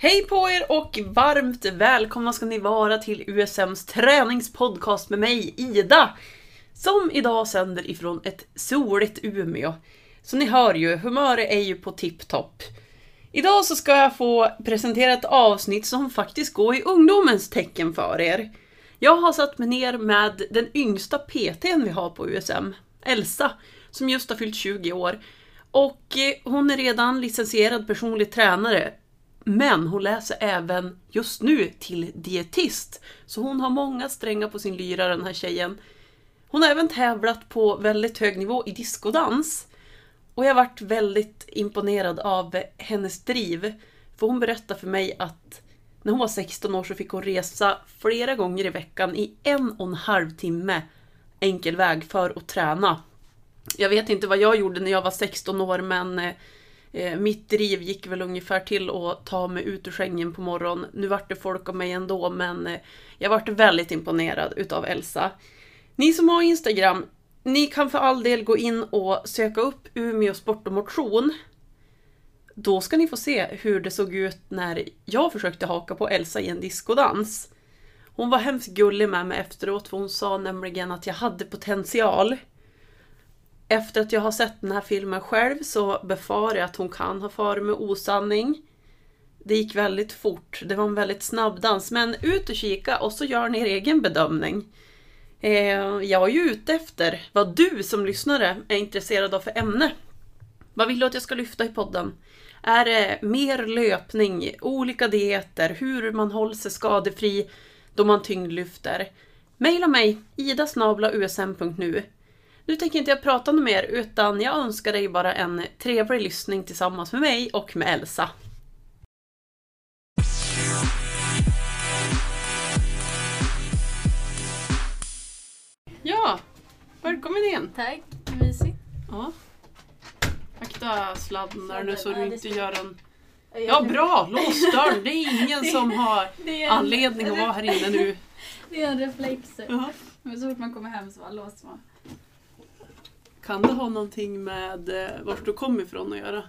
Hej på er och varmt välkomna ska ni vara till USMs träningspodcast med mig, Ida. Som idag sänder ifrån ett soligt Umeå. Så ni hör ju, humöret är ju på tipptopp. Idag så ska jag få presentera ett avsnitt som faktiskt går i ungdomens tecken för er. Jag har satt mig ner med den yngsta PTn vi har på USM, Elsa, som just har fyllt 20 år. Och eh, hon är redan licensierad personlig tränare. Men hon läser även just nu till dietist. Så hon har många strängar på sin lyra den här tjejen. Hon har även tävlat på väldigt hög nivå i diskodans. Och jag varit väldigt imponerad av hennes driv. För hon berättade för mig att när hon var 16 år så fick hon resa flera gånger i veckan i en och en halv timme enkel väg för att träna. Jag vet inte vad jag gjorde när jag var 16 år men eh, Eh, mitt driv gick väl ungefär till att ta mig ut ur sängen på morgonen. Nu vart det folk av mig ändå men eh, jag vart väldigt imponerad utav Elsa. Ni som har Instagram, ni kan för all del gå in och söka upp Umeå Sport och Motion. Då ska ni få se hur det såg ut när jag försökte haka på Elsa i en diskodans. Hon var hemskt gullig med mig efteråt för hon sa nämligen att jag hade potential. Efter att jag har sett den här filmen själv så befarar jag att hon kan ha farit med osanning. Det gick väldigt fort, det var en väldigt snabb dans, men ut och kika och så gör ni er egen bedömning. Eh, jag är ju ute efter vad du som lyssnare är intresserad av för ämne. Vad vill du att jag ska lyfta i podden? Är det mer löpning, olika dieter, hur man håller sig skadefri då man tyngdlyfter? Maila mig, idasnablausm.nu nu tänker inte jag prata mer utan jag önskar dig bara en trevlig lyssning tillsammans med mig och med Elsa. Ja, välkommen in! Tack, mysigt. Ja. Akta där nu så du inte gör en... Ja, bra! Lås dörren! Det är ingen som har anledning att vara här inne nu. Det är en reflex. Men så fort man kommer hem så bara låser man. Kan det ha någonting med eh, vart du kommer ifrån att göra?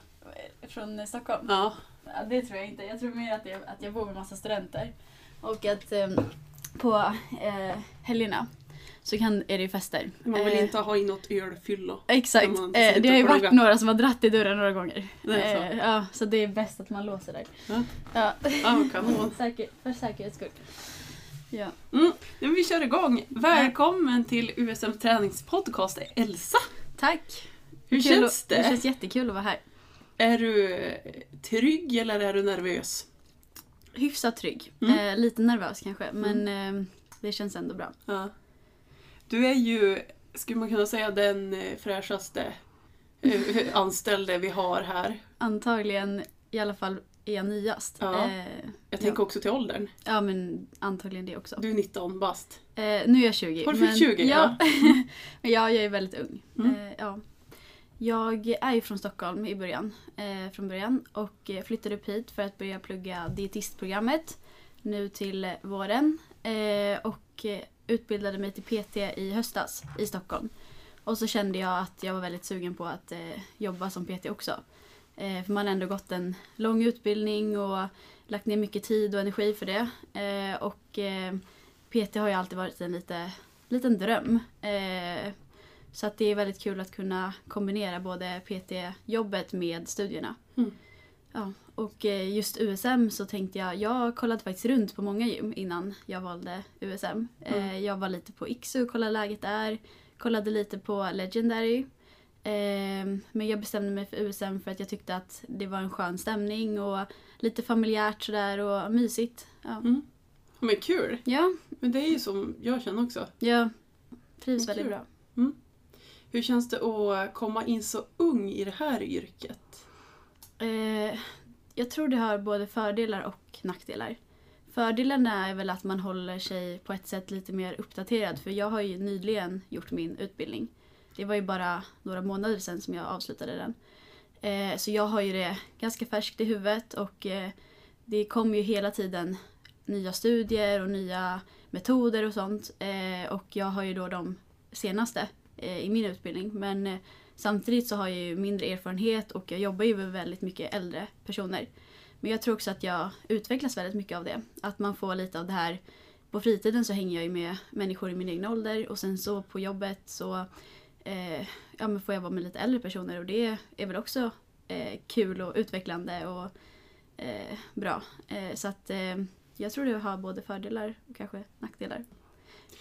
Från eh, Stockholm? Ja. Ja, det tror jag inte. Jag tror mer att jag, att jag bor med massa studenter. Och att eh, på eh, helgerna så kan, är det ju fester. Man vill Eh, inte ha in något ölfyllo. Exakt. Eh, det har ju varit pluggar. några som har dratt i dörren några gånger. Det är så. Ja, så det är bäst att man låser där. Ja. Ja. Ja, kanon. Säker, för säkerhets skull. Ja. Mm. Men vi kör igång. Välkommen till USM Träningspodcast Elsa. Tack! Hur Kul känns det? Det känns jättekul att vara här. Är du trygg eller är du nervös? Hyfsat trygg. Mm. Eh, lite nervös kanske, men eh, det känns ändå bra. Ja. Du är ju, skulle man kunna säga, den eh, fräschaste eh, anställde vi har här. Antagligen, i alla fall, är jag nyast. Ja. Eh, Jag tänker ja. också till åldern. ja, men antagligen det också. Du är 19 bast. Eh, nu är jag 20. Har du fyllt men- 20? Ja. men ja, jag är väldigt ung. Mm. Eh, ja. Jag är ju från Stockholm i början, eh, från början och eh, flyttade upp hit för att börja plugga dietistprogrammet nu till våren. Eh, och utbildade mig till PT i höstas i Stockholm. Och så kände jag att jag var väldigt sugen på att jobba som PT också. Eh, för man har ändå gått en lång utbildning och lagt ner mycket tid och energi för det. Eh, och eh, PT har ju alltid varit en lite, liten dröm. Så att det är väldigt kul att kunna kombinera både PT-jobbet med studierna. Mm. Ja, och just USM så tänkte jag, jag kollade faktiskt runt på många gym innan jag valde USM. Mm. jag var lite på IKSU, kollade läget där. Kollade lite på Legendary. Eh, men jag bestämde mig för USM för att jag tyckte att det var en skön stämning och lite familjärt sådär och mysigt. Ja, Mm. Men kul! ja Men det är ju som jag känner också. jag trivs väldigt bra. Hur känns det att komma in så ung i det här yrket? Eh, jag tror det har både fördelar och nackdelar. Fördelarna är väl att man håller sig på ett sätt lite mer uppdaterad för jag har ju nyligen gjort min utbildning. Det var ju bara några månader sedan som jag avslutade den. Eh, så jag har ju det ganska färskt i huvudet och eh, det kommer ju hela tiden nya studier och nya metoder och sånt. Eh, och jag har ju då de senaste eh, i min utbildning. Men eh, samtidigt så har jag ju mindre erfarenhet och jag jobbar ju med väldigt mycket äldre personer. Men jag tror också att jag utvecklas väldigt mycket av det. Att man får lite av det här. På fritiden så hänger jag ju med människor i min egen ålder och sen så på jobbet så eh, ja, men får jag vara med lite äldre personer och det är väl också eh, kul och utvecklande och eh, bra. Eh, så att eh, jag tror det har både fördelar och kanske nackdelar.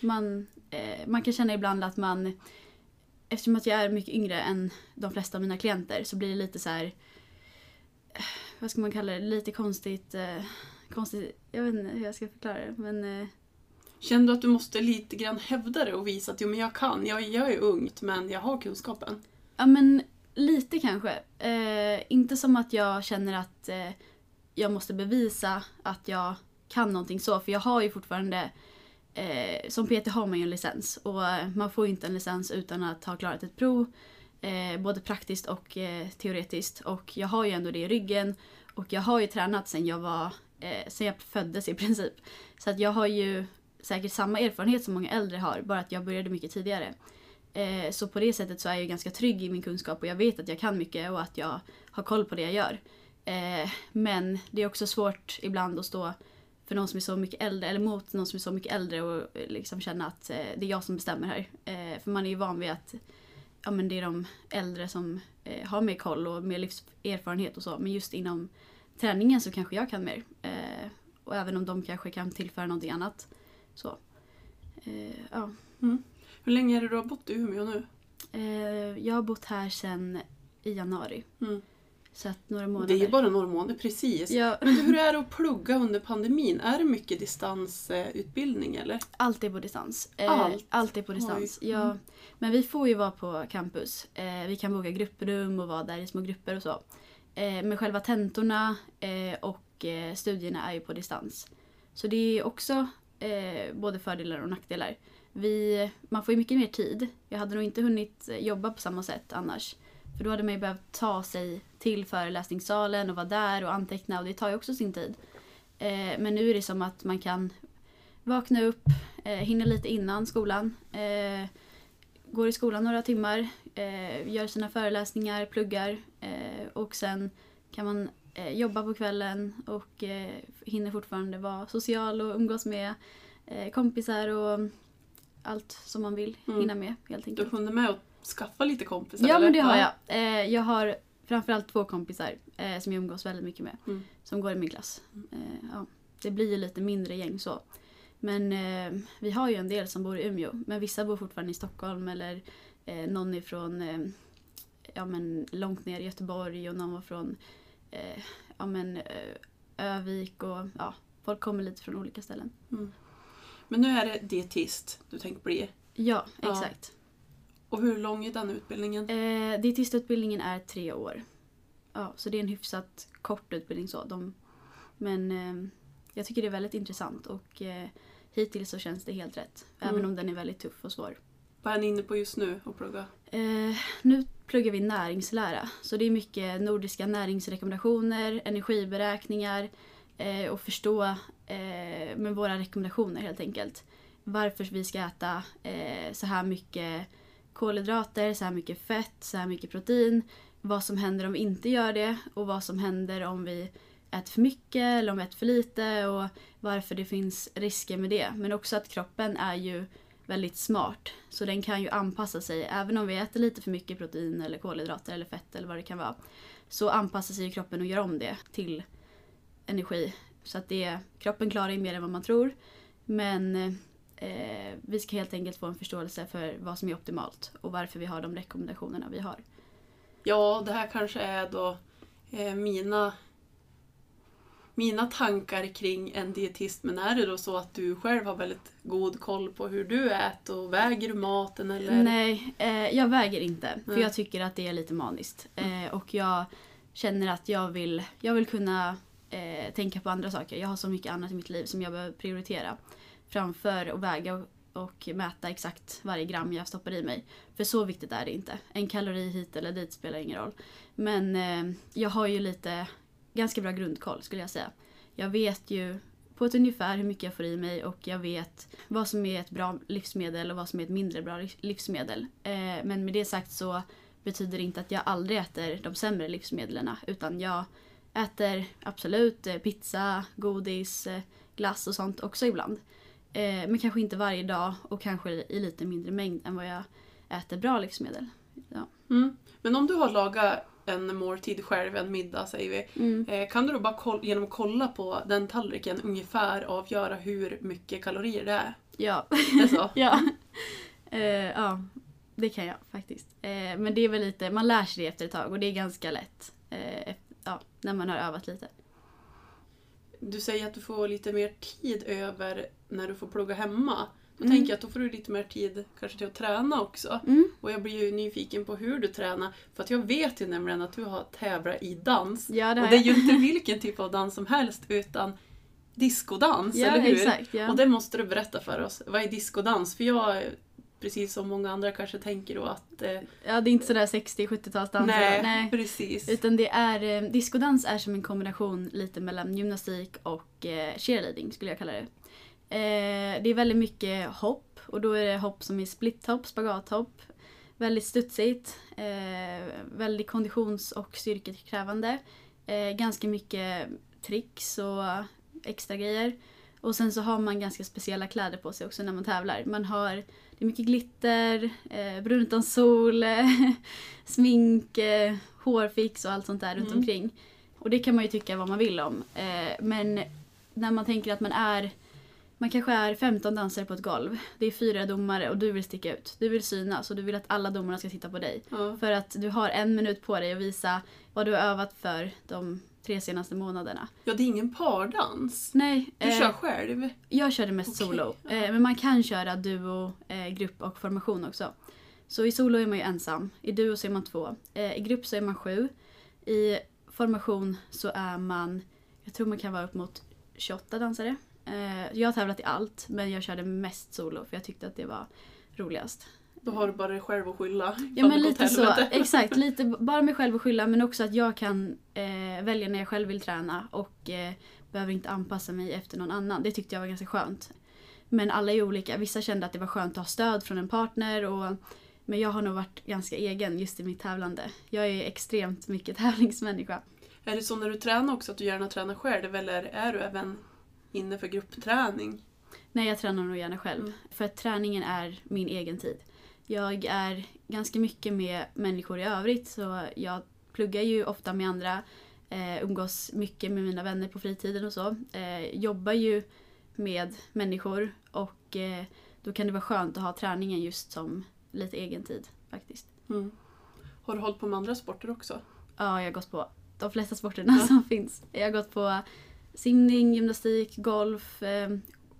Man, eh, man kan känna ibland att man eftersom att jag är mycket yngre än de flesta av mina klienter så blir det lite så här eh, vad ska man kalla det, lite konstigt, eh, konstigt jag vet inte hur jag ska förklara det men eh, Känner du att du måste lite grann hävda det och visa att jo, men jag kan, jag, jag är ung men jag har kunskapen? Ja men lite kanske. Eh, inte som att jag känner att eh, jag måste bevisa att jag kan någonting så för jag har ju fortfarande eh, som PT har man ju en licens och eh, man får ju inte en licens utan att ha klarat ett prov. Eh, både praktiskt och eh, teoretiskt och jag har ju ändå det i ryggen och jag har ju tränat sen jag var eh, sen jag föddes i princip. Så att jag har ju säkert samma erfarenhet som många äldre har bara att jag började mycket tidigare. Eh, så på det sättet så är jag ganska trygg i min kunskap och jag vet att jag kan mycket och att jag har koll på det jag gör. Eh, men det är också svårt ibland att stå för någon som är så mycket äldre, eller mot någon som är så mycket äldre och eh, liksom känna att eh, det är jag som bestämmer här. Eh, för man är ju van vid att ja, men det är de äldre som eh, har mer koll och mer livserfarenhet och så. Men just inom träningen så kanske jag kan mer. Och även om de kanske kan tillföra någonting annat. Så. Eh, ja. Hur länge är det du har bott i Umeå nu? jag har bott här sedan i januari. Mm. Så att några månader. Det är ju bara några månader, precis. Ja, Men hur är det att plugga under pandemin? Är det mycket distansutbildning eller? allt är på distans. Eh, Allt? allt är på distans. Oj. Ja, Mm. Men vi får ju vara på campus. Eh, vi kan boka grupprum och vara där i små grupper och så. Eh, men själva tentorna eh, och eh, studierna är ju på distans. Så det är också eh, både fördelar och nackdelar. Vi, man får ju mycket mer tid. Jag hade nog inte hunnit eh, jobba på samma sätt annars. För då hade man ju behövt ta sig till föreläsningssalen och vara där och anteckna och det tar ju också sin tid. Eh, men nu är det som att man kan vakna upp, eh, hinna lite innan skolan, eh, går i skolan några timmar, eh, gör sina föreläsningar, pluggar eh, och sen kan man eh, jobba på kvällen och eh, hinner fortfarande vara social och umgås med eh, kompisar och allt som man vill Mm. hinna med helt Du enkelt. hunnit med att skaffa lite kompisar? Ja eller? men det har jag. Eh, jag har framförallt två kompisar eh, som jag umgås väldigt mycket med. Mm. Som går i min klass. Eh, ja. Det blir ju lite mindre gäng så. Men eh, vi har ju en del som bor i Umeå. Men vissa bor fortfarande i Stockholm eller eh, någon ifrån eh, ja, men långt ner i Göteborg och någon var från eh, ja, men, eh, Övik och ja, folk kommer lite från olika ställen. Mm. Men nu är det dietist du tänker bli. Ja, Ja. exakt. Och hur lång är den utbildningen? Eh, dietistutbildningen är tre år. Ja, så det är en hyfsat kort utbildning. så. De, men eh, jag tycker det är väldigt intressant och eh, hittills så känns det helt rätt. Även Mm. om den är väldigt tuff och svår. Vad är ni inne på just nu och plugga? Eh, nu pluggar vi näringslära. Så det är mycket nordiska näringsrekommendationer, energiberäkningar eh, och förstå eh, med våra rekommendationer helt enkelt. Varför vi ska äta eh, så här mycket kolhydrater, så här mycket fett, så här mycket protein. Vad som händer om vi inte gör det och vad som händer om vi äter för mycket eller om vi äter för lite och varför det finns risker med det. Men också att kroppen är ju väldigt smart. Så den kan ju anpassa sig även om vi äter lite för mycket protein eller kolhydrater eller fett eller vad det kan vara. Så anpassar sig ju kroppen och gör om det till energi. Så att det, kroppen klarar ju mer än vad man tror. Men eh, vi ska helt enkelt få en förståelse för vad som är optimalt och varför vi har de rekommendationerna vi har. Ja, det här kanske är då eh, mina, mina tankar kring en dietist. Men är det då så att du själv har väldigt god koll på hur du äter och väger du maten eller? Nej, eh, jag väger inte. För jag tycker att det är lite maniskt. Eh, och jag känner att jag vill, jag vill kunna eh, tänka på andra saker. Jag har så mycket annat i mitt liv som jag behöver prioritera. Framför att väga och, och mäta exakt varje gram jag stoppar i mig. För så viktigt är det inte. En kalori hit eller dit spelar ingen roll. Men eh, jag har ju lite, ganska bra grundkoll skulle jag säga. Jag vet ju på ett ungefär hur mycket jag får i mig och jag vet vad som är ett bra livsmedel och vad som är ett mindre bra livsmedel. Eh, men med det sagt så betyder det inte att jag aldrig äter de sämre livsmedlen utan jag äter absolut eh, pizza, godis, eh, glass och sånt också ibland. Men kanske inte varje dag och kanske i lite mindre mängd än vad jag äter bra livsmedel. Ja. Mm. Men om du har lagat en måltid själv, en middag säger vi. Mm. Eh, kan du då bara koll- genom att kolla på den tallriken ungefär avgöra hur mycket kalorier det är? Ja. Det är så? ja. Eh, ja, det kan jag faktiskt. Eh, men det är väl lite, man lär sig det efter ett tag och det är ganska lätt. Efter, ja, när man har övat lite. Du säger att du får lite mer tid över när du får plugga hemma. Då Mm. tänker jag att då får du lite mer tid kanske till att träna också. Mm. Och jag blir ju nyfiken på hur du tränar. För att jag vet ju nämligen att du har tävlat i dans. Ja, det och det är ju inte vilken typ av dans som helst utan diskodans, Ja, eller hur? exakt. Ja. Och det måste du berätta för oss. Vad är diskodans? För jag, precis som många andra kanske tänker då att... Eh, ja, det är inte sådär 60-70-talsdans. nej, nej. precis. Utan det är, eh, diskodans är som en kombination lite mellan gymnastik och eh, cheerleading skulle jag kalla det. Eh, det är väldigt mycket hopp och då är det hopp som är splithopp, spagathopp. Väldigt studsigt, eh, väldigt konditions och styrkekrävande. Eh, ganska mycket tricks och extra grejer. Och sen så har man ganska speciella kläder på sig också när man tävlar. Man har, det är mycket glitter, eh, brun utan sol, smink, eh, hårfix och allt sånt där runt Mm. omkring. Och det kan man ju tycka vad man vill om. Eh, men när man tänker att man är man kanske är 15 dansare på ett golv. Det är fyra domare och du vill sticka ut. Du vill synas och du vill att alla domarna ska titta på dig. Ja. För att du har en minut på dig att visa vad du har övat för de tre senaste månaderna. ja, det är ingen pardans. Nej, Du eh, kör själv. jag körde mest Okej, solo. Eh, men man kan köra duo, eh, grupp och formation också. Så i solo är man ju ensam. I duo så är man två. Eh, I grupp så är man sju. I formation så är man, jag tror man kan vara upp mot 28 dansare. Eh, jag har tävlat i allt men jag körde mest solo för jag tyckte att det var roligast. Då har du bara dig själv att skylla. Ja men lite så, exakt. Lite bara mig själv att skylla men också att jag kan eh, välja när jag själv vill träna och eh, behöver inte anpassa mig efter någon annan. Det tyckte jag var ganska skönt. Men alla är olika. Vissa kände att det var skönt att ha stöd från en partner och men jag har nog varit ganska egen just i mitt tävlande. Jag är extremt mycket tävlingsmänniska. Är det så när du tränar också att du gärna tränar själv eller är du även inne för gruppträning? Nej, jag tränar nog gärna själv. Mm. För att träningen är min egen tid. Jag är ganska mycket med människor i övrigt så jag pluggar ju ofta med andra, eh, umgås mycket med mina vänner på fritiden och så. Eh, jobbar ju med människor och eh, då kan det vara skönt att ha träningen just som lite egen tid faktiskt. Mm. Har du hållit på med andra sporter också? Ja, jag har gått på de flesta sporterna Ja. som finns. Jag har gått på simning, gymnastik, golf. Eh,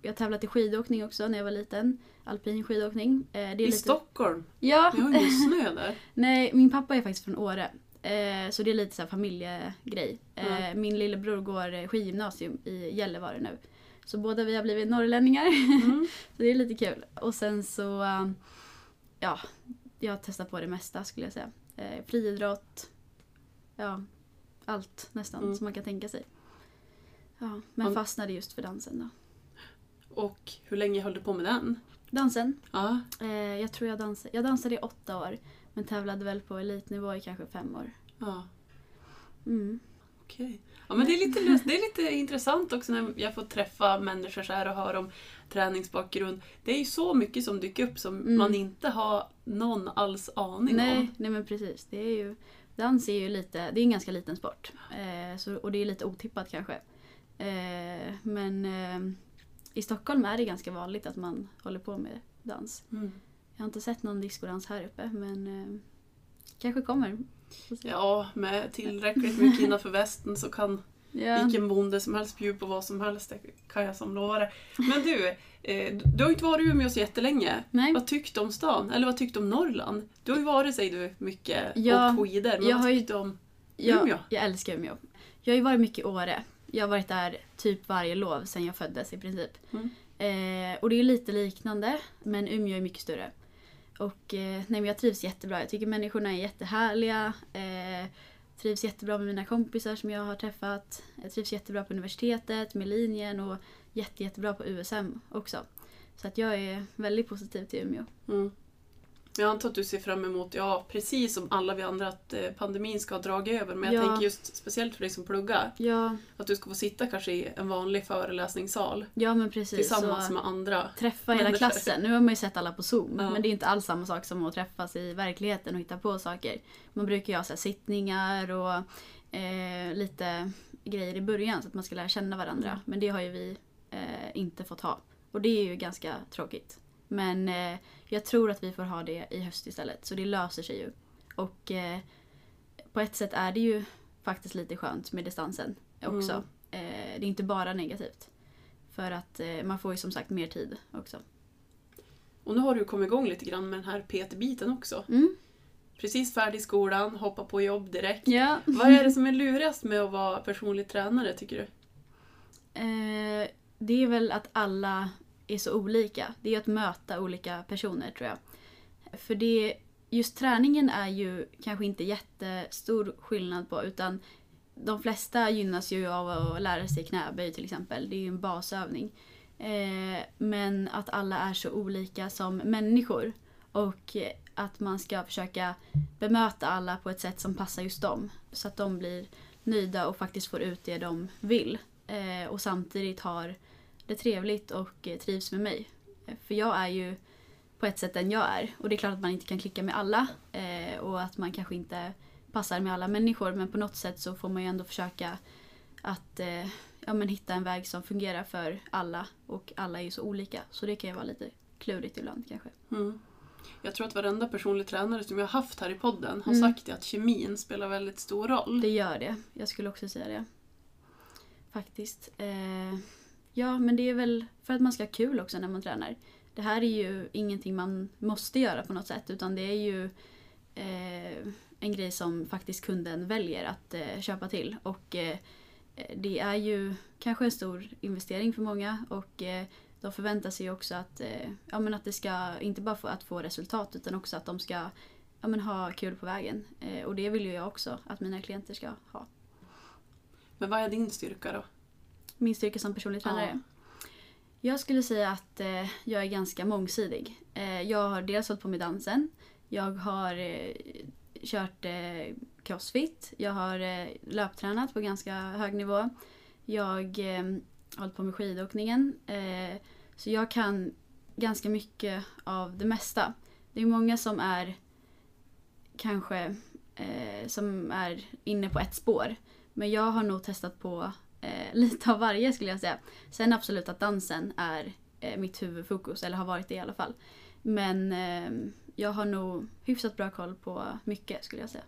jag har tävlat i skidåkning också när jag var liten. Alpin skidåkning. Eh, det är I lite... Stockholm? Ja, Vi har ju snö där. nej min pappa är faktiskt från Åre. Eh, så det är lite så här familjegrej. Mm. Min lillebror går skidgymnasium i Gällivare nu. Så båda vi har blivit norrlänningar. Mm. så det är lite kul. Och sen så, ja, jag har testat på det mesta skulle jag säga. Friidrott, ja, allt nästan Mm. som man kan tänka sig. Ja, men Man- fastnade just för dansen då. Och hur länge höll du på med den? Dansen, Ja, eh, jag tror jag dansade, jag dansade i åtta år. Men tävlade väl på elitnivå i kanske fem år. ja Mm. okej. Ja, men det, är lite, det är lite intressant också när jag får träffa människor så här och höra om träningsbakgrund. Det är ju så mycket som dyker upp som Mm. man inte har någon alls aning Nej, om. nej men precis. Det är ju, dans är ju lite, det är en ganska liten sport. Eh, så, och det är lite otippat kanske. Eh, men eh, i Stockholm är det ganska vanligt att man håller på med dans. Mm. Jag har inte sett någon discodans här uppe men eh, kanske kommer. Ja, med tillräckligt mycket innanför västen så kan Ja. vilken bonde som helst bjuda på vad som helst. Det kan jag som lova det. Men du, eh, du har ju inte varit i Umeå så jättelänge. Nej. Vad tyckte du om stan? Eller vad tyckte du om Norrland? Du har ju varit, säger du, mycket Ja, och skidor. Men jag vad tyckte du om Jag, Umeå? jag älskar Umeå. Jag har ju varit mycket i Åre. Jag har varit där typ varje lov sedan jag föddes i princip. Mm. Eh, och det är lite liknande, men Umeå är mycket större. Och eh, nej, jag trivs jättebra. Jag tycker människorna är jättehärliga. Eh, trivs jättebra med mina kompisar som jag har träffat. Jag trivs jättebra på universitetet, med linjen och jätte, jättebra på USM också. Så att jag är väldigt positiv till Umeå. Mm. Jag antar att du ser fram emot, ja precis som alla vi andra, att eh, pandemin ska ha dragit över. Men jag Ja. tänker just speciellt för dig som pluggar, Ja, att du ska få sitta kanske i en vanlig föreläsningssal ja men precis. tillsammans så med andra. träffa hela människor. klassen. Nu har man ju sett alla på Zoom, Ja. men det är inte alls samma sak som att träffas i verkligheten och hitta på saker. Man brukar ju ha så sittningar och eh, lite grejer i början så att man ska lära känna varandra. Mm. Men det har ju vi eh, inte fått ha. Och det är ju ganska tråkigt. Men eh, jag tror att vi får ha det i höst istället, så det löser sig ju. Och eh, på ett sätt är det ju faktiskt lite skönt med distansen också. Mm. Eh, det är inte bara negativt. För att eh, man får ju som sagt mer tid också. Och nu har du kommit igång lite grann med den här PT-biten också. Mm. Precis färdig i skolan, hoppa på jobb direkt. Ja. Vad är det som är lurigast med att vara personlig tränare tycker du? Eh, det är väl att alla är så olika. Det är att möta olika personer tror jag. För det, just träningen är ju kanske inte jättestor skillnad på utan de flesta gynnas ju av att lära sig knäböj till exempel. Det är ju en basövning. Eh, men att alla är så olika som människor. Och att man ska försöka bemöta alla på ett sätt som passar just dem. Så att de blir nöjda och faktiskt får ut det de vill. Eh, och samtidigt har det trevligt och eh, trivs med mig. Eh, För jag är ju på ett sätt den jag är. Och det är klart att man inte kan klicka med alla. Eh, och att man kanske inte passar med alla människor. Men på något sätt så får man ju ändå försöka att ja, men hitta en väg som fungerar för alla. Och alla är ju så olika. Så det kan ju vara lite klurigt ibland kanske. Mm. Jag tror att varenda personlig tränare som jag har haft här i podden har Mm. sagt det att kemin spelar väldigt stor roll. Det gör det. Jag skulle också säga det. Faktiskt. Eh, ja, men det är väl för att man ska ha kul också när man tränar. Det här är ju ingenting man måste göra på något sätt utan det är ju eh, en grej som faktiskt kunden väljer att eh, köpa till. Och eh, det är ju kanske en stor investering för många och eh, de förväntar sig ju också att, eh, ja, men att det ska, inte bara få, att få resultat utan också att de ska ja, men ha kul på vägen. Eh, och det vill ju jag också att mina klienter ska ha. Men vad är din styrka då? Min styrka som personlig tränare? Jag skulle säga att eh, jag är ganska mångsidig. Eh, jag har dels hållit på med dansen. Jag har eh, kört eh, crossfit. Jag har eh, löptränat på ganska hög nivå. Jag eh, har hållit på med skidåkningen. Eh, så jag kan ganska mycket av det mesta. Det är många som är kanske som är inne på ett spår. Men jag har nog testat på eh, lite av varje skulle jag säga. Sen absolut att dansen är eh, mitt huvudfokus, eller har varit det i alla fall. Men eh, jag har nog hyfsat bra koll på mycket skulle jag säga.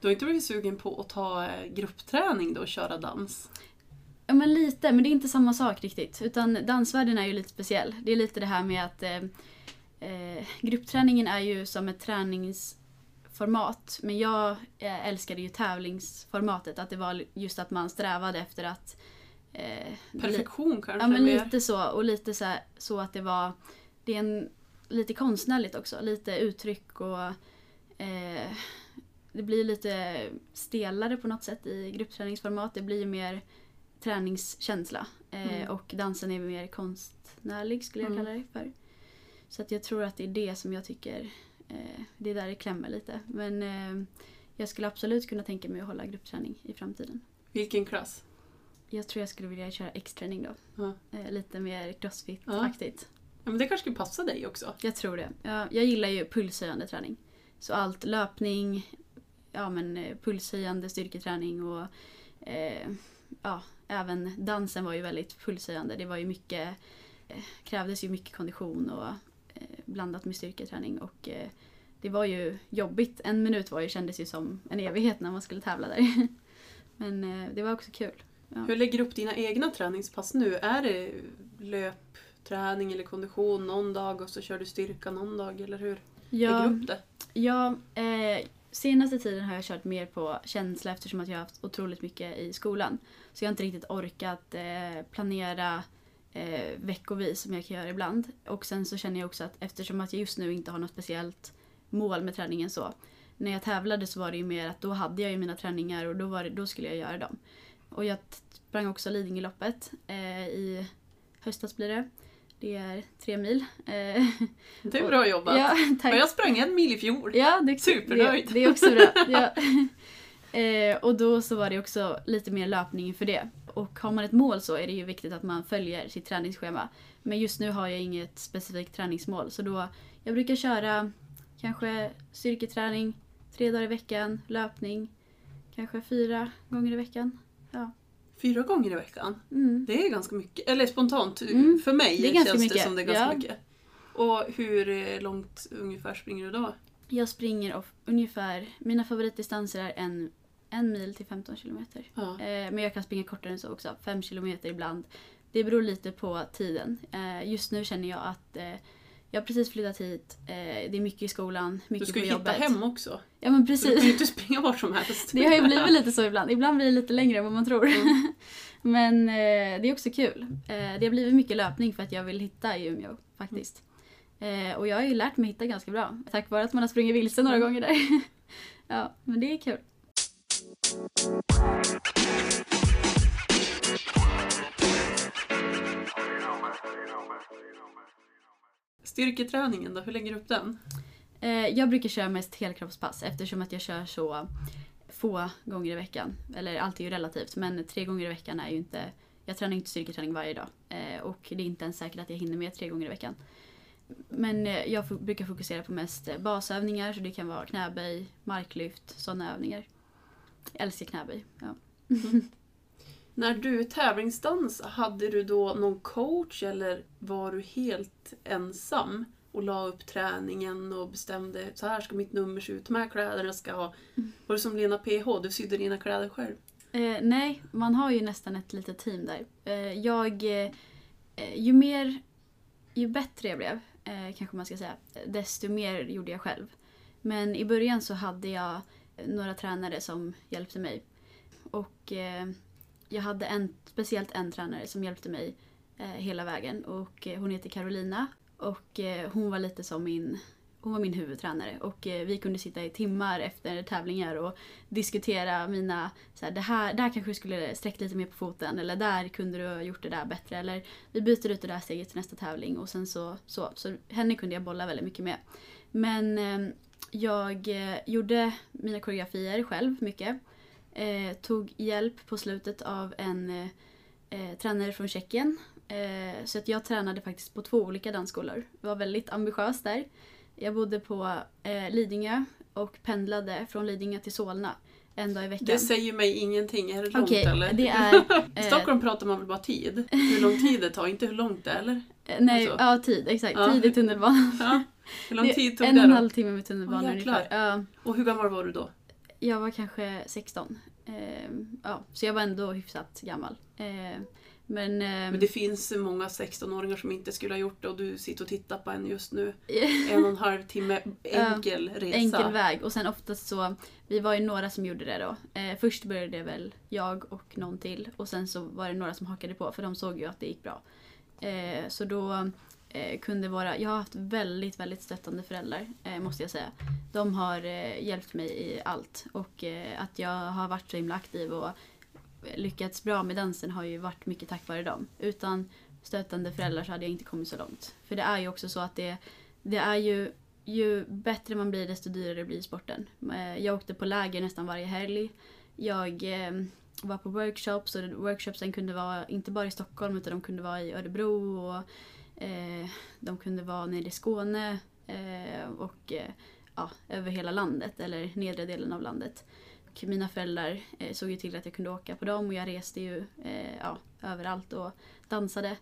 Du har inte blivit sugen på att ta eh, gruppträning då och köra dans? Ja men lite, men det är inte samma sak riktigt. Utan dansvärlden är ju lite speciell. Det är lite det här med att eh, eh, gruppträningen är ju som ett träningsformat. Men jag eh, älskade ju tävlingsformatet. Att det var just att man strävade efter att eh, Perfektion kanske? Ja men mer? lite så. Och lite så, här, så att det var det är en, lite konstnärligt också. Lite uttryck och eh, det blir lite stelare på något sätt i gruppträningsformat. Det blir mer träningskänsla. Eh, Mm. Och dansen är mer konstnärlig skulle jag Mm. kalla det för. Så att jag tror att det är det som jag tycker, eh, det är där det klämmer lite. Men eh, jag skulle absolut kunna tänka mig att hålla gruppträning i framtiden. Vilken klass? Jag tror jag skulle vilja köra X-träning då. Ja. Eh, lite mer crossfit-aktigt. Ja, men det kanske skulle passa dig också? Jag tror det. Jag, jag gillar ju pulshöjande träning. Så allt löpning, ja men eh, pulshöjande styrketräning och eh, ja, även dansen var ju väldigt pulshöjande. Det var ju mycket, eh, krävdes ju mycket kondition och blandat med styrketräning och eh, det var ju jobbigt. En minut var ju, kändes ju som en evighet när man skulle tävla där. Men eh, det var också kul. Ja. Hur lägger du upp dina egna träningspass nu? Är det löpträning eller kondition någon dag och så kör du styrka någon dag eller hur lägger du upp det? Ja, eh, senaste tiden har jag kört mer på känsla eftersom att jag har haft otroligt mycket i skolan. Så jag har inte riktigt orkat eh, planera eh, veckovis som jag kan göra ibland. Och sen så känner jag också att eftersom att jag just nu inte har något speciellt mål med träningen så. När jag tävlade så var det ju mer att då hade jag ju mina träningar och då, var det, då skulle jag göra dem. Och jag sprang också Lidingöloppet eh, i höstas blir det. Det är tre mil. Eh, Det är bra jobbat. ja, tack. Och jag sprang en mil i fjol. Ja, det, Supernöjd. Det, det är också bra. Ja. Eh, och då så var det också lite mer löpning för det. Och har man ett mål så är det ju viktigt att man följer sitt träningsschema. Men just nu har jag inget specifikt träningsmål så då jag brukar köra kanske styrketräning tre dagar i veckan, löpning kanske fyra gånger i veckan. Fyra gånger i veckan. Mm. Det är ganska mycket. Eller spontant, Mm. för mig Det känns det mycket. som det är ganska Ja. mycket. Och hur långt ungefär springer du då? Jag springer ungefär, mina favoritdistanser är en, en mil till 15 kilometer. Ja. Eh, men jag kan springa kortare än så också, 5 kilometer ibland. Det beror lite på tiden. Eh, just nu känner jag att eh, jag har precis flyttat hit, eh, det är mycket i skolan, Du mycket ska på ju hitta jobbet. hem också. Ja men Så du kan ju precis. inte springa vart som helst. Det har ju blivit lite så ibland. Ibland blir det lite längre än vad man tror. Mm. men eh, det är också kul. Eh, det har blivit mycket löpning för att jag vill hitta i Umeå faktiskt. Eh, och jag har ju lärt mig hitta ganska bra. Tack vare att man har sprungit vilse några Mm. gånger där. ja, men det är kul. Styrketräningen då, hur lägger du upp den? Eh, jag brukar köra mest helkroppspass eftersom att jag kör så få gånger i veckan. Eller allt är ju relativt men tre gånger i veckan är ju inte... Jag tränar inte styrketräning varje dag. Eh, och det är inte ens säkert att jag hinner med tre gånger i veckan. Men eh, jag brukar fokusera på mest basövningar så det kan vara knäböj, marklyft, sådana övningar. Jag älskar knäböj. Ja. När du tävlingsdans, hade du då någon coach eller var du helt ensam och la upp träningen och bestämde så här ska mitt nummer se ut, de här kläderna ska ha. Var det som Lena PH, du sydde dina kläder själv? Eh, nej, man har ju nästan ett litet team där. Eh, jag, eh, ju mer, ju bättre jag blev, eh, kanske man ska säga, desto mer gjorde jag själv. Men i början så hade jag några tränare som hjälpte mig. Och eh, jag hade en, speciellt en tränare som hjälpte mig eh, hela vägen. Och eh, hon heter Carolina. Och eh, hon var lite som min, hon var min huvudtränare. Och eh, vi kunde sitta i timmar efter tävlingar och diskutera mina, så här, det här, där kanske du skulle sträckt lite mer på foten eller där kunde du ha gjort det där bättre eller vi byter ut det där steget till nästa tävling och sen så, så, så henne kunde jag bolla väldigt mycket med. Men eh, jag eh, gjorde mina koreografier själv mycket. Eh, tog hjälp på slutet av en eh, eh, tränare från Tjeckien. Eh, så att jag tränade faktiskt på två olika dansskolor. Jag var väldigt ambitiös där. Jag bodde på eh, Lidingö och pendlade från Lidingö till Solna en dag i veckan. Det säger mig ingenting, är det långt Okej, eller? det är... I Stockholm pratar man väl bara tid? Hur lång tid det tar, inte hur långt det är eller? nej, alltså. ja tid, exakt. Ja. Tid i tunnelbanan. Ja. Hur lång tid tog en det och en då? halv timme med tunnelbanan ungefär. Ja, Och hur gammal var du då? jag var kanske 16. Ehm, ja, så jag var ändå hyfsat gammal. Ehm, men... ehm, Men det finns många 16-åringar som inte skulle ha gjort det och du sitter och tittar på en just nu. En och en halv timme enkel resa. enkel väg. Och sen oftast så, vi var ju några som gjorde det då. Eh, först började det väl jag och någon till. Och sen så var det några som hakade på för de såg ju att det gick bra. Eh, så då eh, kunde vara, jag har haft väldigt, väldigt stöttande föräldrar eh, måste jag säga. De har eh, hjälpt mig i allt. Och eh, att jag har varit så himla aktiv och lyckats bra med dansen har ju varit mycket tack vare dem. Utan stöttande föräldrar så hade jag inte kommit så långt. För det är ju också så att det, det är ju ju bättre man blir desto dyrare blir sporten. Eh, jag åkte på läger nästan varje helg. Jag eh, var på workshops och workshopsen kunde vara inte bara i Stockholm utan de kunde vara i Örebro och de kunde vara nere i Skåne eh, och eh, ja, över hela landet eller nedre delen av landet. Och mina föräldrar eh, såg ju till att jag kunde åka på dem och jag reste ju eh, ja, överallt och dansade.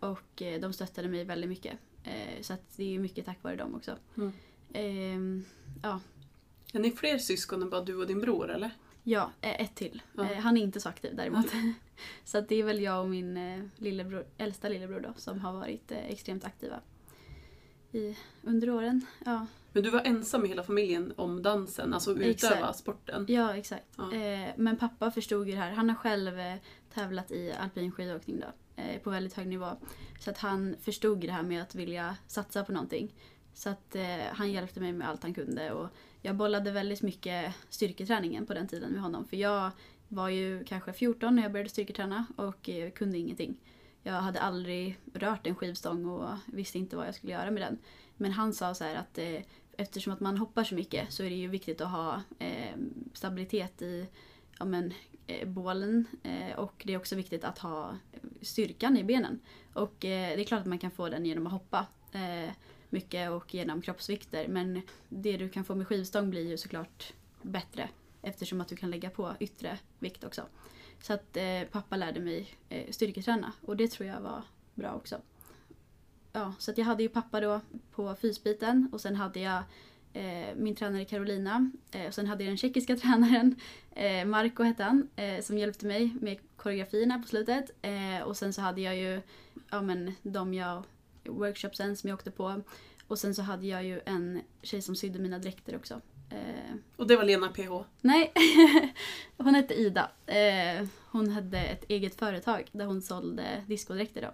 Och eh, de stöttade mig väldigt mycket. Eh, så att det är mycket tack vare dem också. Mm. Ehm, ja, Är ni fler syskon än bara du och din bror eller? Ja, eh, ett till. Ja. Eh, han är inte så aktiv däremot. så att det är väl jag och min eh, lillebror, äldsta lillebror då, som har varit extremt aktiva i, under åren. Ja, Men du var ensam i hela familjen om dansen, alltså utöva Exakt. sporten. ja exakt. Ja. Men pappa förstod ju det här. Han har själv tävlat i alpin skidåkning då, på väldigt hög nivå. Så att han förstod det här med att vilja satsa på någonting. Så att han hjälpte mig med allt han kunde och jag bollade väldigt mycket styrketräningen på den tiden med honom. För jag var ju kanske 14 när jag började styrketräna och eh, kunde ingenting. jag hade aldrig rört en skivstång och visste inte vad jag skulle göra med den. Men han sa så här att eh, eftersom att man hoppar så mycket så är det ju viktigt att ha eh, stabilitet i ja, men, eh, bålen eh, och det är också viktigt att ha styrkan i benen. Och eh, det är klart att man kan få den genom att hoppa mycket och genom kroppsvikter men det du kan få med skivstång blir ju såklart bättre eftersom att du kan lägga på yttre vikt också. Så att eh, pappa lärde mig eh, styrketräna och det tror jag var bra också. Ja, så att jag hade ju pappa då på fysbiten och sen hade jag eh, min tränare Carolina eh, och sen hade jag den tjeckiska tränaren eh, Marco hette han eh, som hjälpte mig med koreografierna på slutet eh, och sen så hade jag ju ja, men, de jag workshopsen som jag åkte på och sen så hade jag ju en tjej som sydde mina dräkter också. Eh, Och det var Lena PH. Nej, hon hette Ida. Eh, hon hade ett eget företag där hon sålde discodräkter då.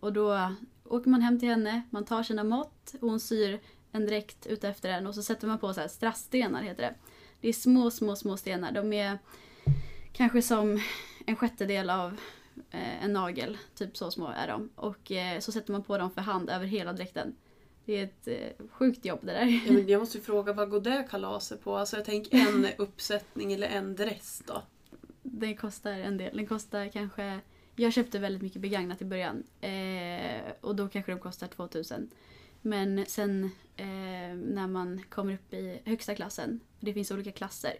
Och då åker man hem till henne, man tar sina mått, hon syr en dräkt utefter den och så sätter man på så här strassstenar heter det. Det är små, små, små stenar. De är kanske som en sjättedel av en nagel. Typ så små är de. Och eh, så sätter man på dem för hand över hela dräkten. Det är ett eh, sjukt jobb det där. Ja, men jag måste ju fråga, vad går det kalaset på? Alltså jag tänker en uppsättning eller en dress då? Den kostar en del. Den kostar kanske... Jag köpte väldigt mycket begagnat i början. Eh, och då kanske de kostar 2000. Men sen eh, när man kommer upp i högsta klassen, för det finns olika klasser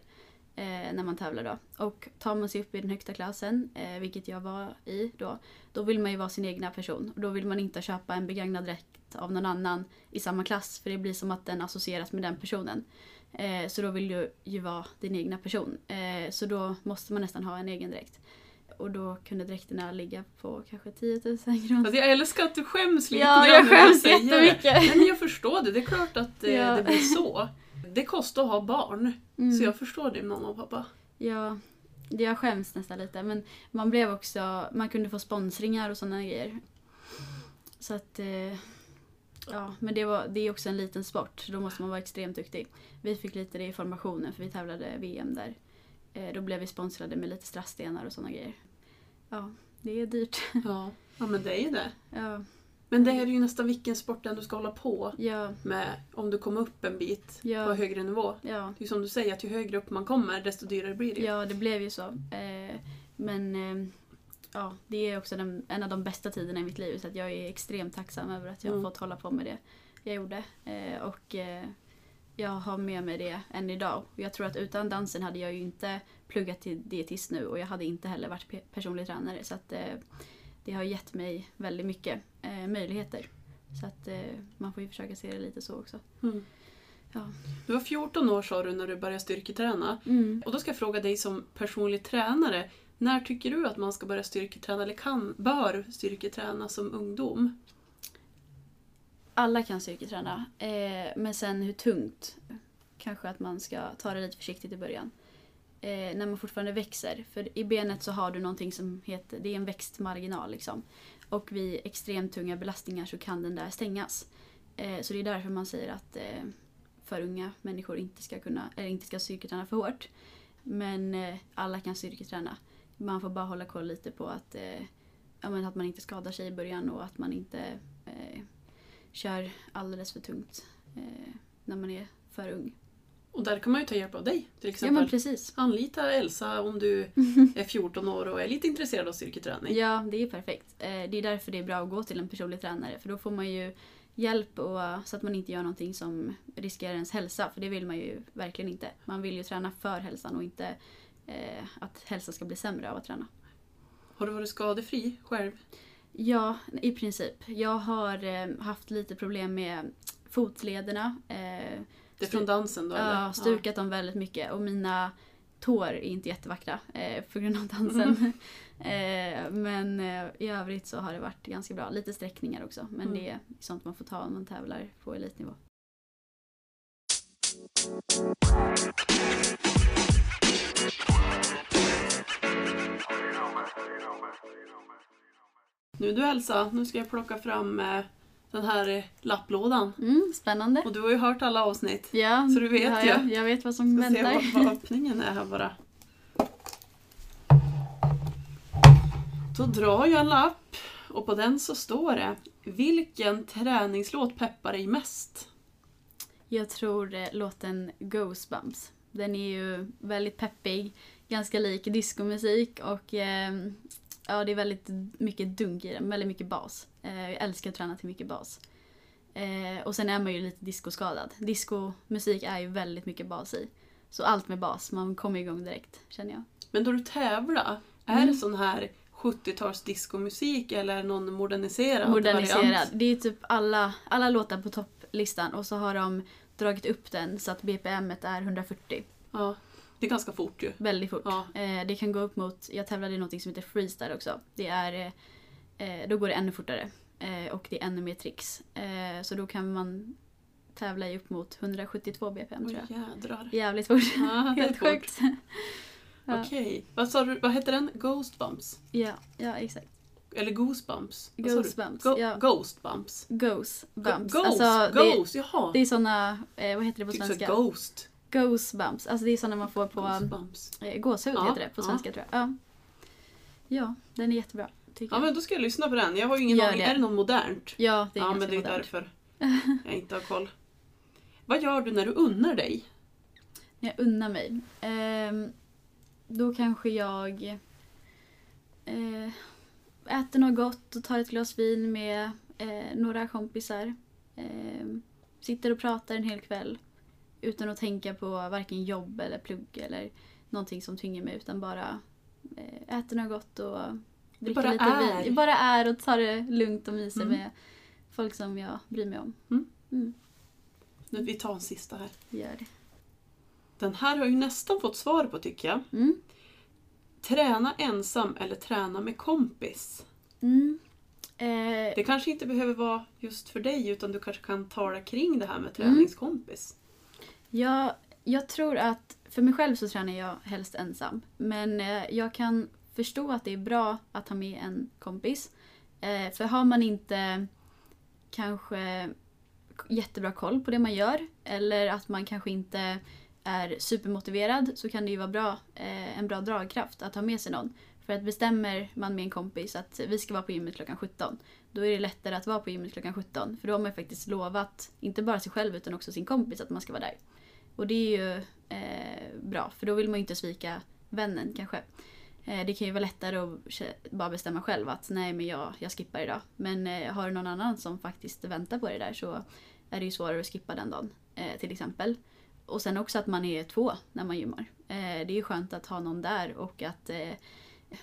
eh, när man tävlar då. Och tar man sig upp i den högsta klassen, eh, vilket jag var i då, då vill man ju vara sin egna person. Och då vill man inte köpa en begagnad dräkt av någon annan i samma klass, för det blir som att den associeras med den personen. Eh, så då vill du ju vara din egna person. Eh, så då måste man nästan ha en egen dräkt. Och då kunde dräkterna ligga på kanske 10 000 kronor. Jag älskar att du skäms lite Ja, jag skäms det. jättemycket. Nej, men jag förstår det, det är klart att eh, Ja. det blir så. Det kostar att ha barn, Mm. så jag förstår din mamma och pappa. Ja, jag skäms nästan lite. Men man blev också, man kunde få sponsringar och sådana grejer. Så att, eh, ja, men det, var, det är också en liten sport. så Då måste man vara extremt duktig. Vi fick lite det i formationen för vi tävlade VM där. Eh, då blev vi sponsrade med lite strassstenar och sådana grejer. Ja, det är dyrt. Ja. ja, men det är ju det. Ja, Men det är ju nästan vilken sport den du ska hålla på ja, med om du kommer upp en bit Ja. på högre nivå. ja. Det är som du säger, att ju högre upp man kommer desto dyrare blir det ju. Ja, det blev ju så. Eh, men eh, ja, det är också den, en av de bästa tiderna i mitt liv. Så att jag är extremt tacksam över att jag har Mm. fått hålla på med det jag gjorde. Eh, och jag har med mig det än idag. Jag tror att utan dansen hade jag ju inte pluggat till dietist nu och jag hade inte heller varit pe- personlig tränare. Så att eh, det har gett mig väldigt mycket eh, möjligheter. Så att eh, man får ju försöka se det lite så också. Mm. Ja. Du var 14 år sa du när du började styrketräna. Mm. Och då ska jag fråga dig som personlig tränare. När tycker du att man ska börja styrketräna eller kan, bör styrketräna som ungdom? Alla kan styrketräna. Eh, men sen hur tungt? Kanske att man ska ta det lite försiktigt i början. Eh, när man fortfarande växer. För i benet så har du någonting som heter, det är en växtmarginal liksom. Och vid extremt tunga belastningar så kan den där stängas. Eh, så det är därför man säger att eh, för unga människor inte ska kunna, eller inte ska styrketräna för hårt. Men eh, alla kan styrketräna. Man får bara hålla koll lite på att, eh, ja, men att man inte skadar sig i början och att man inte eh, kör alldeles för tungt eh, när man är för ung. Och där kan man ju ta hjälp av dig till Ja exempel. men precis. Anlita Elsa om du är 14 år och är lite intresserad av styrketräning. Ja, det är perfekt. Eh, det är därför det är bra att gå till en personlig tränare för då får man ju hjälp och, så att man inte gör någonting som riskerar ens hälsa för det vill man ju verkligen inte. Man vill ju träna för hälsan och inte eh, att hälsan ska bli sämre av att träna. Har du varit skadefri själv? Ja, i princip. Jag har eh, haft lite problem med fotlederna. Eh, Det är från dansen då eller? Ja, stukat dem väldigt mycket och mina tår är inte jättevackra eh, på grund av dansen. eh, men eh, i övrigt så har det varit ganska bra. Lite sträckningar också men Mm. det är sånt man får ta om man tävlar på elitnivå. Nu du Elsa, nu ska jag plocka fram eh, den här eh, lapplådan. Mm, spännande. Och du har ju hört alla avsnitt. Ja, Så du vet har ju. jag. jag vet vad som Ska se väntar. vad, vad öppningen är här bara. Då drar jag en lapp och på den så står det Vilken träningslåt peppar dig mest? Jag tror eh, låten Goosebumps. Den är ju väldigt peppig, ganska lik diskomusik och eh, ja, det är väldigt mycket dunk i den, väldigt mycket bas. Eh, jag älskar att träna till mycket bas. Eh, och sen är man ju lite discoskadad. Diskomusik är ju väldigt mycket bas i. Så allt med bas, man kommer igång direkt känner jag. Men då du tävlar, är Mm. det sån här 70-tals diskomusik eller någon moderniserad Moderniserad. variant? Det är typ alla, alla låtar på topplistan och så har de dragit upp den så att BPM är 140. Ja, det är ganska fort ju. Väldigt fort. Ja. Eh, det kan gå upp mot, jag tävlade i något som heter freestyle också. Det är, eh, då går det ännu fortare. Eh, och det är ännu mer tricks. Eh, så då kan man tävla i upp mot 172 BPM tror Oj jag. jädrar. Jävligt fort. Ja, det Helt fort. sjukt. Ja. Okej, vad sa du, vad hette den? Ghostbumps? Ja, ja exakt. Eller Goosebumps? Goosebumps, Go- ja. Ghostbumps? Goose bumps. Ghost, Alltså, det, ghost, jaha. det är såna, eh, vad heter det på typ svenska? ghost. Goosebumps. Alltså det är såna man får på eh, gåshud Ja, heter det på ja. svenska tror jag. Ja. ja, den är jättebra. Ja men jag. då ska jag lyssna på den. Jag har ju ingen Gör aning. det. Är det något modernt? Ja, det är ja men det är modernt. därför jag inte har koll. Vad gör du när du unnar dig? Jag unnar mig. Ehm, då kanske jag eh, äter något gott och tar ett glas vin med eh, några kompisar. Ehm, sitter och pratar en hel kväll utan att tänka på varken jobb eller plugg eller någonting som tynger mig utan bara eh, äter något gott och dricker bara lite är. vin. Bara är och tar det lugnt och myser Mm. med folk som jag bryr mig om. Mm. Mm, Nu, vi tar en sista här. gör det. Den här har ju nästan fått svar på tycker jag. Mm. Träna ensam eller träna med kompis? Mm. Eh, Det kanske inte behöver vara just för dig utan du kanske kan tala kring det här Mm. med träningskompis. Jag, jag tror att för mig själv så tränar jag helst ensam. Men eh, jag kan förstå att det är bra att ha med en kompis. Eh, för har man inte kanske jättebra koll på det man gör eller att man kanske inte är supermotiverad så kan det ju vara bra, eh, en bra dragkraft att ha med sig någon. För att bestämmer man med en kompis att vi ska vara på gymmet klockan 17 då är det lättare att vara på gymmet klockan 17 för då har man ju faktiskt lovat, inte bara sig själv utan också sin kompis att man ska vara där. Och det är ju eh, bra för då vill man ju inte svika vännen kanske. Eh, det kan ju vara lättare att bara bestämma själv att nej men jag, jag skippar idag. Men eh, har du någon annan som faktiskt väntar på dig där så är det ju svårare att skippa den dagen eh, till exempel. Och sen också att man är två när man gymmar. Eh, det är ju skönt att ha någon där och att eh,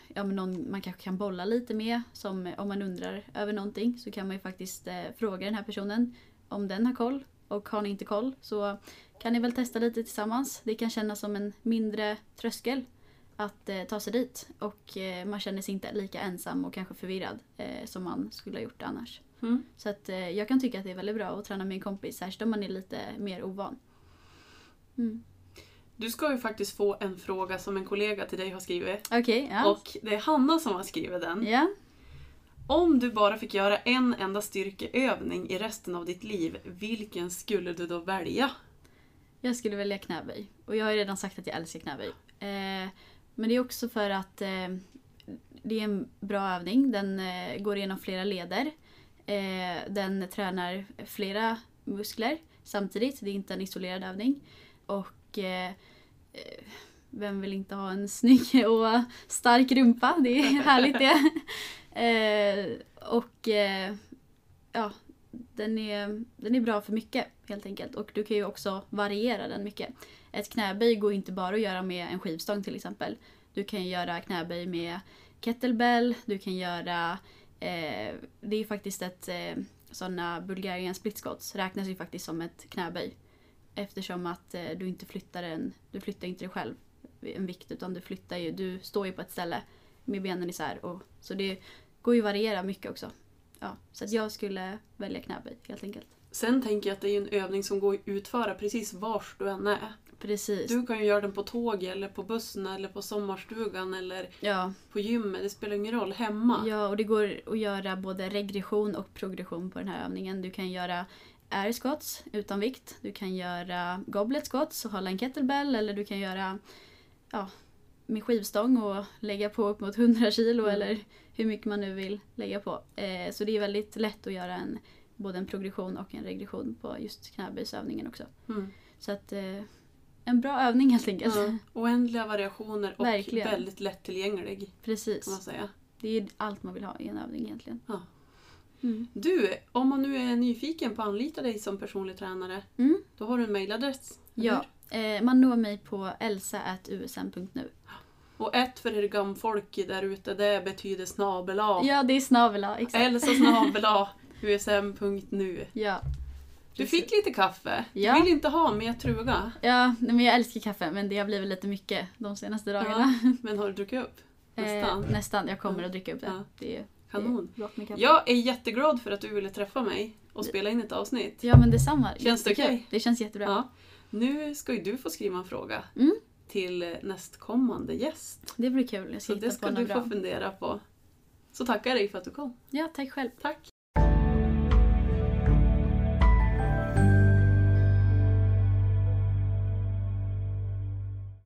ja, men någon man kanske kan bolla lite med. Som om man undrar över någonting så kan man ju faktiskt eh, fråga den här personen om den har koll. Och har ni inte koll så kan ni väl testa lite tillsammans. Det kan kännas som en mindre tröskel att eh, ta sig dit. Och eh, man känner sig inte lika ensam och kanske förvirrad eh, som man skulle ha gjort annars. Mm. Så att, eh, jag kan tycka att det är väldigt bra att träna med en kompis, särskilt om man är lite mer ovan. Mm. Du ska ju faktiskt få en fråga som en kollega till dig har skrivit. Okej, ja. Och det är Hanna som har skrivit den. ja. Om du bara fick göra en enda styrkeövning i resten av ditt liv, vilken skulle du då välja? Jag skulle välja knäböj. Och jag har ju redan sagt att jag älskar knäböj. Eh, men det är också för att eh, det är en bra övning. Den eh, går igenom flera leder. Eh, den tränar flera muskler samtidigt. Det är inte en isolerad övning. Och eh, eh, vem vill inte ha en snygg och stark rumpa? Det är härligt det. Och ja, den är, den är bra för mycket helt enkelt. Och du kan ju också variera den mycket. Ett knäböj går inte bara att göra med en skivstång till exempel. Du kan göra knäböj med kettlebell, du kan göra... Eh, det är ju faktiskt ett... Eh, sådana Bulgarian split squats räknas ju faktiskt som ett knäböj. Eftersom att eh, du inte flyttar en... Du flyttar inte dig själv en vikt utan du flyttar ju... Du står ju på ett ställe med benen isär. Och, så det går ju att variera mycket också. Ja, så att jag skulle välja knäböj helt enkelt. Sen tänker jag att det är en övning som går att utföra precis vars du än är. Precis. Du kan ju göra den på tåg eller på bussen eller på sommarstugan eller Ja, på gymmet. Det spelar ingen roll. Hemma. ja, och det går att göra både regression och progression på den här övningen. Du kan göra air squats utan vikt. Du kan göra goblet squats och hålla en kettlebell. Eller du kan göra ja, med skivstång och lägga på upp mot 100 kilo Mm. eller hur mycket man nu vill lägga på. Eh, så det är väldigt lätt att göra en, både en progression och en regression på just knäböjsövningen också. Mm. Så att eh, en bra övning helt enkelt. Ja, oändliga variationer och Verkligen. väldigt lättillgänglig Precis. kan man säga. Det är allt man vill ha i en övning egentligen. Ja. Mm. Du, om man nu är nyfiken på att anlita dig som personlig tränare, Mm. då har du en mailadress. Ja, eh, man når mig på elsa.usm.nu. Och ett för er gamfolk där ute, det betyder snabel. Ja, det är snabel exakt. Elsa snabel usm.nu. Ja, Du fick lite kaffe. Ja. Du vill inte ha mer truga. ja men jag älskar kaffe men det har blivit lite mycket de senaste dagarna. Men har du druckit upp? Eh, Nästan. nästan, jag kommer att dricka upp det. Ja. Det är, Kanon. det är. Jag är jätteglad för att du ville träffa mig och spela in ett avsnitt. Ja men detsamma. Känns det okej? Det känns jättebra. Ja. Nu ska ju du få skriva en fråga Mm. Till nästkommande gäst. Det blir kul. Jag ska Så det ska du få fundera på. Så tackar jag dig för att du kom. Ja, tack själv. Tack!